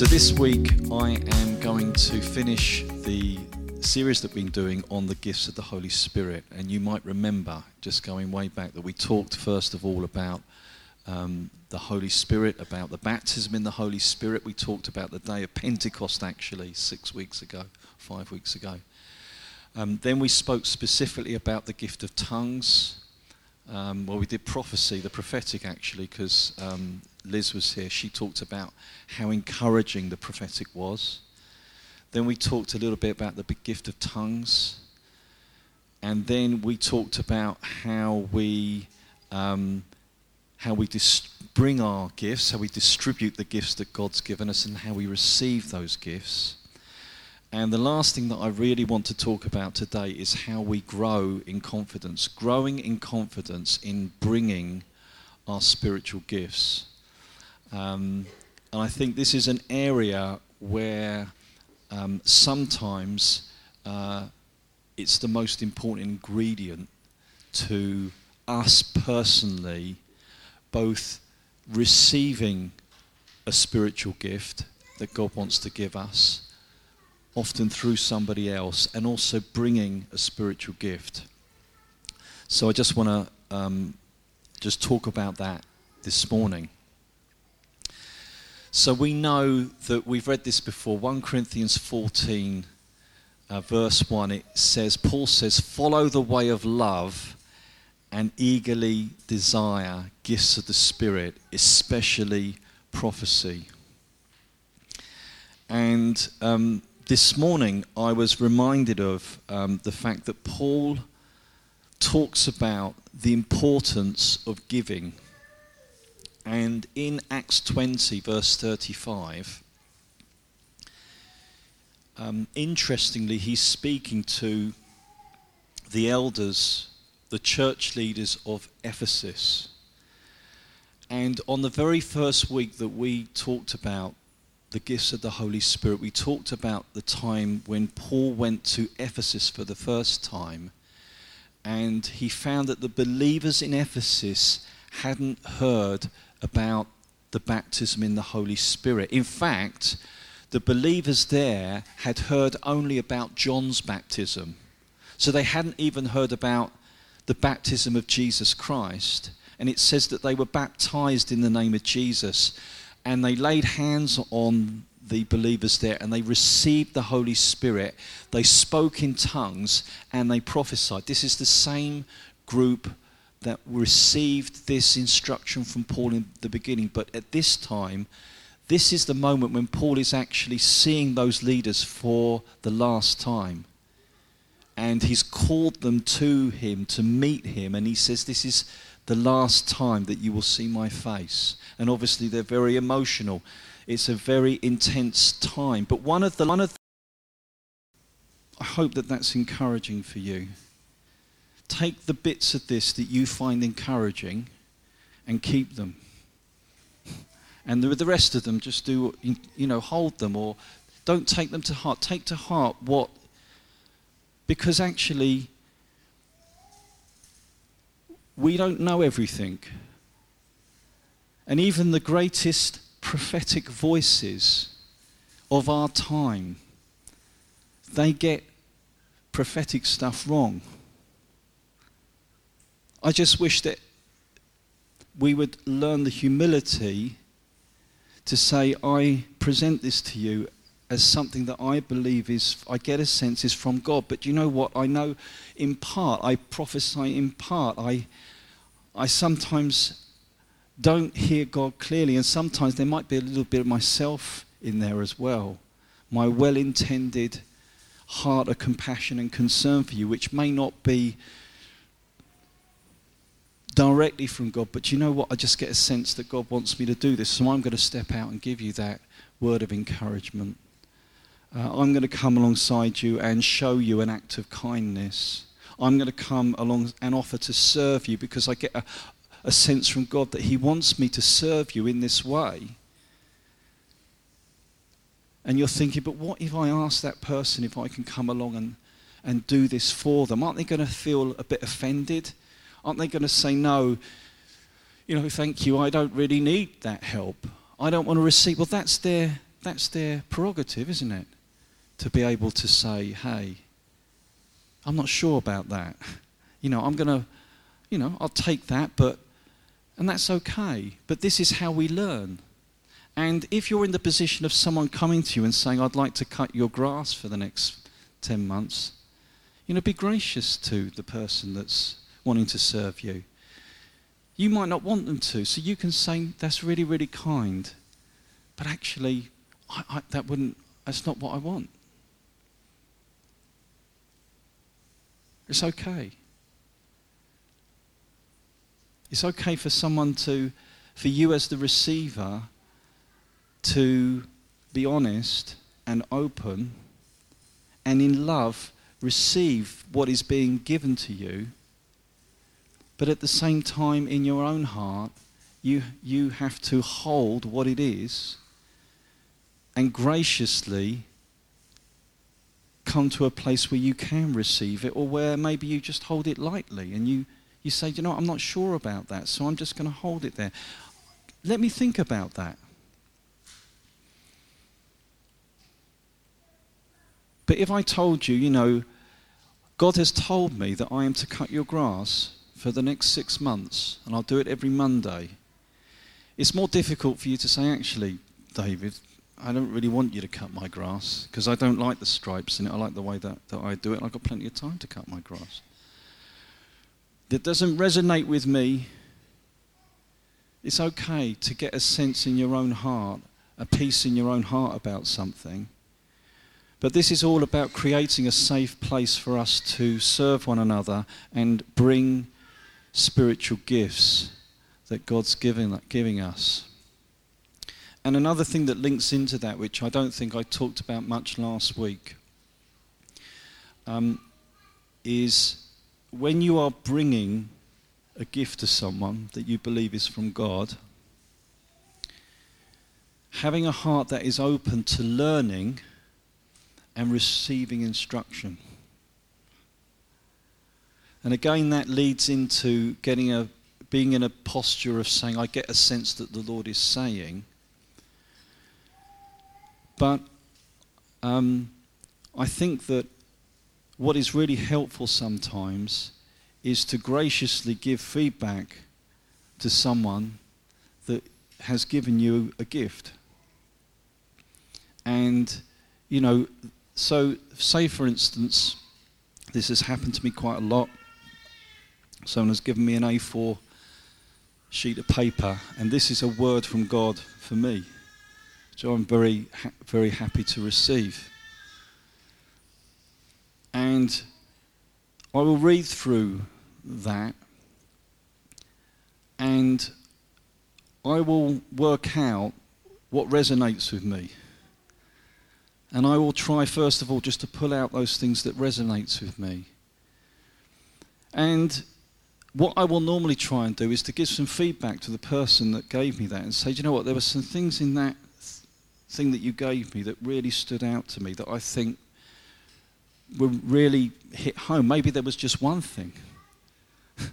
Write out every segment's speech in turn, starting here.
So, this week I am going to finish the series that we've been doing on the gifts of the Holy Spirit. And you might remember, just going way back, that we talked first of all about um, the Holy Spirit, about the baptism in the Holy Spirit. We talked about the day of Pentecost actually six weeks ago, five weeks ago. Um, then we spoke specifically about the gift of tongues. Um, well, we did prophecy, the prophetic actually, because um, Liz was here. She talked about how encouraging the prophetic was. Then we talked a little bit about the gift of tongues. And then we talked about how we, um, how we dis- bring our gifts, how we distribute the gifts that God's given us, and how we receive those gifts. And the last thing that I really want to talk about today is how we grow in confidence, growing in confidence in bringing our spiritual gifts. Um, and I think this is an area where um, sometimes uh, it's the most important ingredient to us personally, both receiving a spiritual gift that God wants to give us often through somebody else, and also bringing a spiritual gift. So I just want to um, just talk about that this morning. So we know that we've read this before. 1 Corinthians 14, uh, verse 1, it says, Paul says, Follow the way of love and eagerly desire gifts of the Spirit, especially prophecy. And um, this morning I was reminded of um, the fact that Paul talks about the importance of giving. And in Acts 20, verse 35, um, interestingly, he's speaking to the elders, the church leaders of Ephesus. And on the very first week that we talked about the gifts of the Holy Spirit, we talked about the time when Paul went to Ephesus for the first time, and he found that the believers in Ephesus hadn't heard about the baptism in the Holy Spirit. In fact, the believers there had heard only about John's baptism. So they hadn't even heard about the baptism of Jesus Christ. And it says that they were baptized in the name of Jesus and they laid hands on the believers there and they received the Holy Spirit. They spoke in tongues and they prophesied. This is the same group that received this instruction from Paul in the beginning. But at this time, this is the moment when Paul is actually seeing those leaders for the last time. And he's called them to him to meet him. And he says, This is the last time that you will see my face. And obviously, they're very emotional. It's a very intense time. But one of the, one of the, I hope that that's encouraging for you. Take the bits of this that you find encouraging and keep them. And the rest of them, just do, you know, hold them or don't take them to heart. Take to heart what, because actually, we don't know everything. And even the greatest prophetic voices of our time, they get prophetic stuff wrong. I just wish that we would learn the humility to say, I present this to you as something that I believe is, I get a sense is from God. But you know what? I know in part, I prophesy in part. I, I sometimes don't hear God clearly, and sometimes there might be a little bit of myself in there as well. My well intended heart of compassion and concern for you, which may not be directly from God, but you know what? I just get a sense that God wants me to do this, so I'm going to step out and give you that word of encouragement. Uh, I'm going to come alongside you and show you an act of kindness. I'm going to come along and offer to serve you because I get a, a sense from God that He wants me to serve you in this way. And you're thinking, but what if I ask that person if I can come along and, and do this for them? Aren't they going to feel a bit offended? Aren't they going to say, no, you know, thank you, I don't really need that help. I don't want to receive. Well, that's their, that's their prerogative, isn't it? To be able to say, hey, I'm not sure about that. You know, I'm going to, you know, I'll take that, but, and that's okay. But this is how we learn. And if you're in the position of someone coming to you and saying, I'd like to cut your grass for the next 10 months, you know, be gracious to the person that's wanting to serve you. You might not want them to, so you can say, that's really, really kind. But actually, I, I, that wouldn't, that's not what I want. It's okay. It's okay for someone to, for you as the receiver, to be honest and open and in love receive what is being given to you. But at the same time, in your own heart, you, you have to hold what it is and graciously come to a place where you can receive it or where maybe you just hold it lightly and you, you say, you know, I'm not sure about that, so I'm just going to hold it there. Let me think about that. But if I told you, you know, God has told me that I am to cut your grass for the next six months, and I'll do it every Monday, it's more difficult for you to say, actually, David, I don't really want you to cut my grass because I don't like the stripes in it. I like the way that, that I do it. I've got plenty of time to cut my grass. That doesn't resonate with me. It's okay to get a sense in your own heart, a peace in your own heart about something. But this is all about creating a safe place for us to serve one another and bring spiritual gifts that God's giving, giving us. And another thing that links into that, which I don't think I talked about much last week, um, is when you are bringing a gift to someone that you believe is from God, having a heart that is open to learning and receiving instruction. And again, that leads into getting a, being in a posture of saying, I get a sense that the Lord is saying, but um, I think that what is really helpful sometimes is to graciously give feedback to someone that has given you a gift. And, you know, so say for instance, this has happened to me quite a lot. Someone has given me an A4 sheet of paper, and this is a word from God for me. So I'm very, very happy to receive. And I will read through that and I will work out what resonates with me. And I will try, first of all, just to pull out those things that resonates with me. And what I will normally try and do is to give some feedback to the person that gave me that and say, you know what, there were some things in that thing that you gave me that really stood out to me that I think were really hit home. Maybe there was just one thing.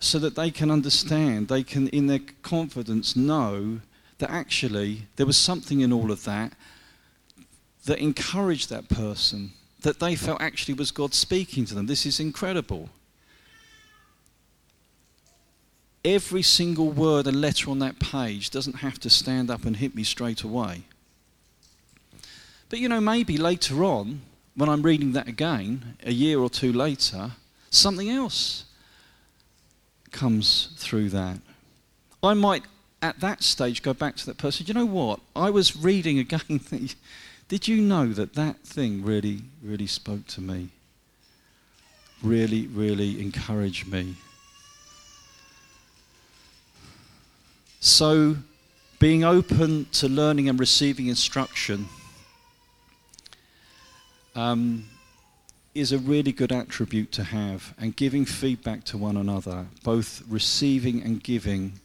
so that they can understand, they can, in their confidence, know that actually there was something in all of that that encouraged that person, that they felt actually was God speaking to them. This is incredible every single word and letter on that page doesn't have to stand up and hit me straight away. But you know, maybe later on, when I'm reading that again, a year or two later, something else comes through that. I might, at that stage, go back to that person. You know what? I was reading again. Did you know that that thing really, really spoke to me? Really, really encouraged me. So, being open to learning and receiving instruction um, is a really good attribute to have, and giving feedback to one another, both receiving and giving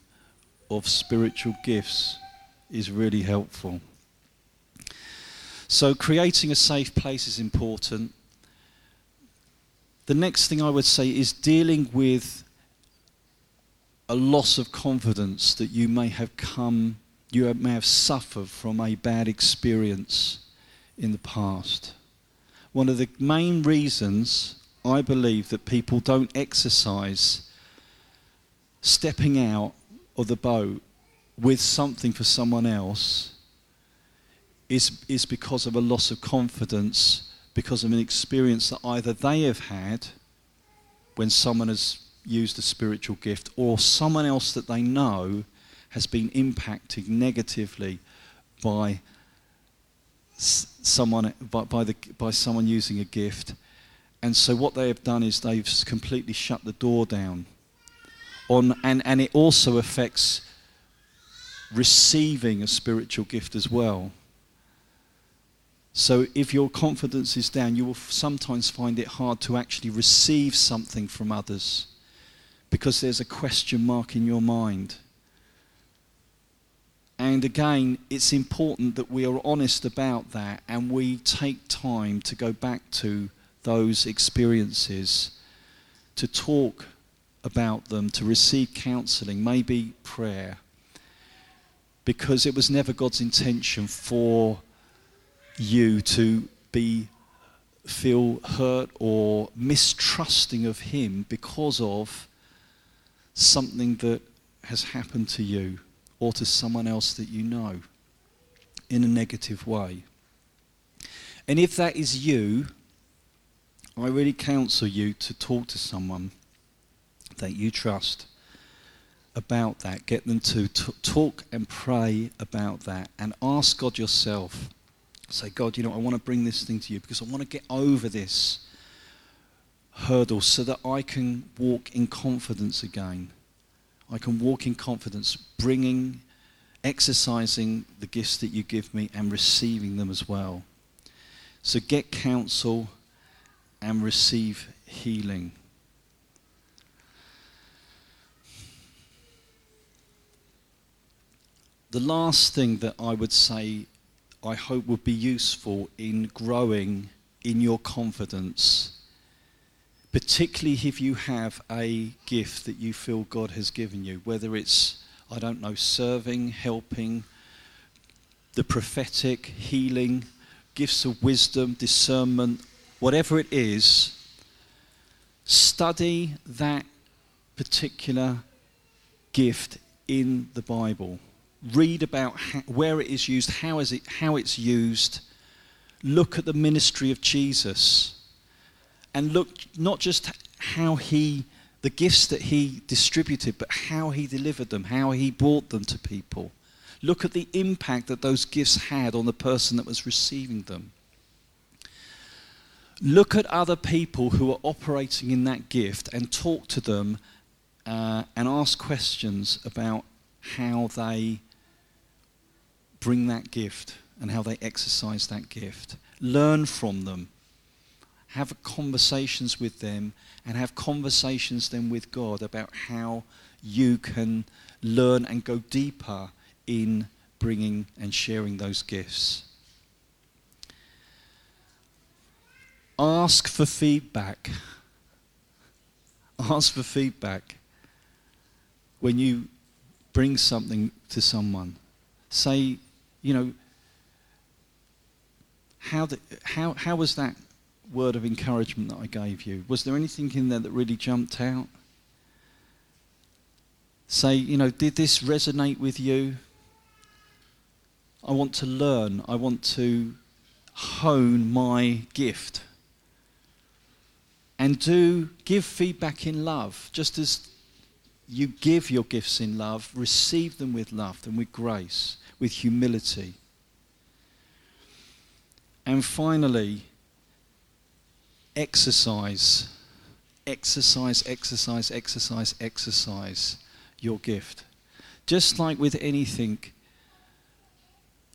of spiritual gifts, is really helpful. So, creating a safe place is important. The next thing I would say is dealing with a loss of confidence that you may have come You may have suffered from a bad experience in the past. One of the main reasons I believe that people don't exercise stepping out of the boat with something for someone else is, is because of a loss of confidence, because of an experience that either they have had when someone has used a spiritual gift or someone else that they know has been impacted negatively by someone by, by, the, by someone using a gift. And so what they have done is they've completely shut the door down on and, and it also affects receiving a spiritual gift as well. So if your confidence is down you will sometimes find it hard to actually receive something from others because there's a question mark in your mind and again, it's important that we are honest about that and we take time to go back to those experiences, to talk about them, to receive counseling, maybe prayer. Because it was never God's intention for you to be feel hurt or mistrusting of him because of something that has happened to you or to someone else that you know in a negative way. And if that is you, I really counsel you to talk to someone that you trust about that. Get them to t- talk and pray about that and ask God yourself. Say, God, you know, I want to bring this thing to you because I want to get over this hurdle so that I can walk in confidence again. I can walk in confidence, bringing, exercising the gifts that you give me and receiving them as well. So get counsel and receive healing. The last thing that I would say I hope would be useful in growing in your confidence particularly if you have a gift that you feel God has given you, whether it's, I don't know, serving, helping, the prophetic, healing, gifts of wisdom, discernment, whatever it is, study that particular gift in the Bible. Read about how, where it is used, how, is it, how it's used. Look at the ministry of Jesus and look not just how he, the gifts that he distributed, but how he delivered them, how he brought them to people. Look at the impact that those gifts had on the person that was receiving them. Look at other people who are operating in that gift and talk to them uh, and ask questions about how they bring that gift and how they exercise that gift. Learn from them have conversations with them and have conversations then with God about how you can learn and go deeper in bringing and sharing those gifts. Ask for feedback. Ask for feedback when you bring something to someone. Say, you know, how, the, how, how was that word of encouragement that I gave you? Was there anything in there that really jumped out? Say, you know, did this resonate with you? I want to learn. I want to hone my gift. And do give feedback in love, just as you give your gifts in love, receive them with love and with grace, with humility. And finally, exercise, exercise, exercise, exercise, exercise your gift. Just like with anything,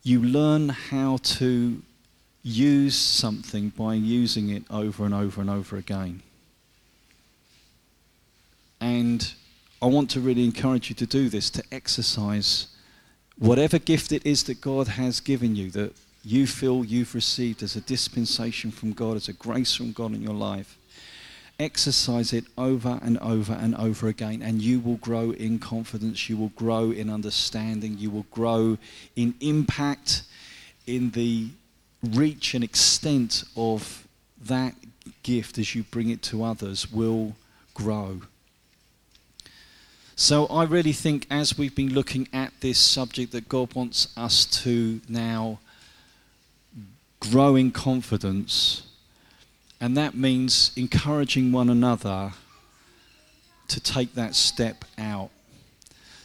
you learn how to use something by using it over and over and over again. And I want to really encourage you to do this, to exercise whatever gift it is that God has given you, that you feel you've received as a dispensation from God, as a grace from God in your life. exercise it over and over and over again, and you will grow in confidence, you will grow in understanding, you will grow in impact, in the reach and extent of that gift as you bring it to others will grow. So I really think as we've been looking at this subject that God wants us to now grow in confidence and that means encouraging one another to take that step out.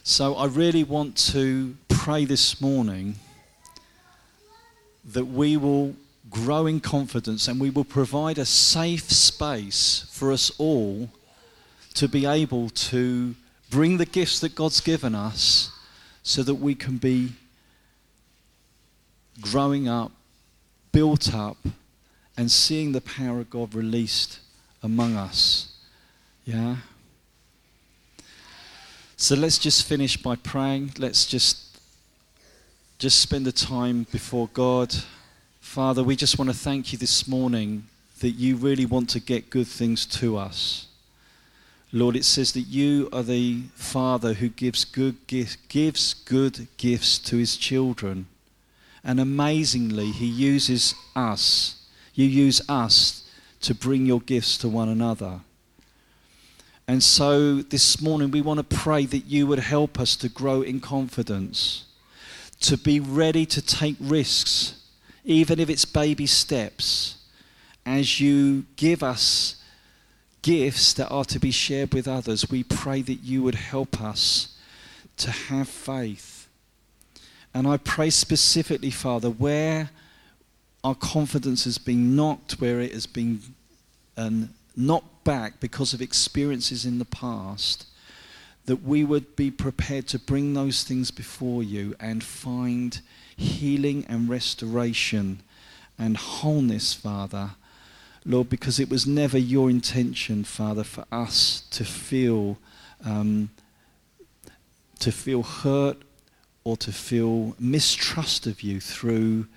So I really want to pray this morning that we will grow in confidence and we will provide a safe space for us all to be able to bring the gifts that God's given us so that we can be growing up, built up, and seeing the power of God released among us. Yeah? So let's just finish by praying. Let's just just spend the time before God. Father, we just want to thank you this morning that you really want to get good things to us. Lord, it says that you are the Father who gives good, gives good gifts to his children. And amazingly, he uses us you use us to bring your gifts to one another. And so this morning we want to pray that you would help us to grow in confidence, to be ready to take risks, even if it's baby steps, as you give us gifts that are to be shared with others. We pray that you would help us to have faith. And I pray specifically, Father, where our confidence has been knocked, where it has been um, knocked back because of experiences in the past, that we would be prepared to bring those things before you and find healing and restoration and wholeness, Father. Lord, because it was never your intention, Father, for us to feel um, to feel hurt or to feel mistrust of you through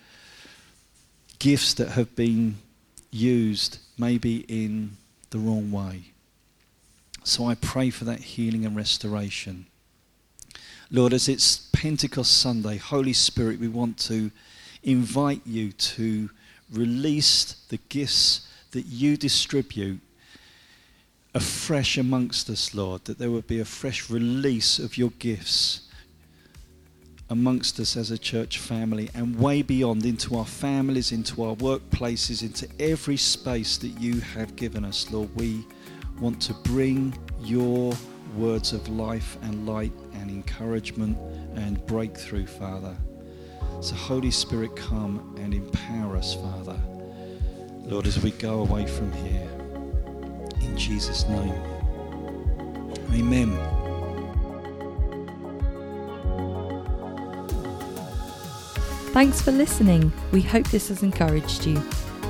gifts that have been used maybe in the wrong way. So I pray for that healing and restoration. Lord, as it's Pentecost Sunday, Holy Spirit, we want to invite you to release the gifts that you distribute afresh amongst us, Lord, that there would be a fresh release of your gifts amongst us as a church family and way beyond into our families, into our workplaces, into every space that you have given us, Lord. We want to bring your words of life and light and encouragement and breakthrough, Father. So, Holy Spirit, come and empower us, Father. Lord, as we go away from here. In Jesus' name. Amen. Thanks for listening. We hope this has encouraged you.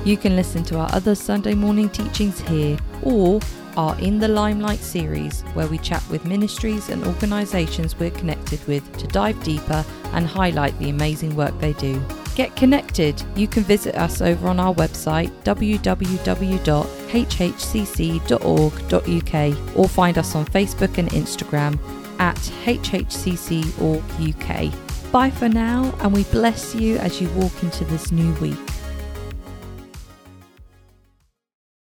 You can listen to our other Sunday morning teachings here or our In the Limelight series, where we chat with ministries and organisations we're connected with to dive deeper and highlight the amazing work they do. Get connected. You can visit us over on our website www.hhcc.org.uk or find us on Facebook and Instagram at hhcc.org.uk. Bye for now, and we bless you as you walk into this new week.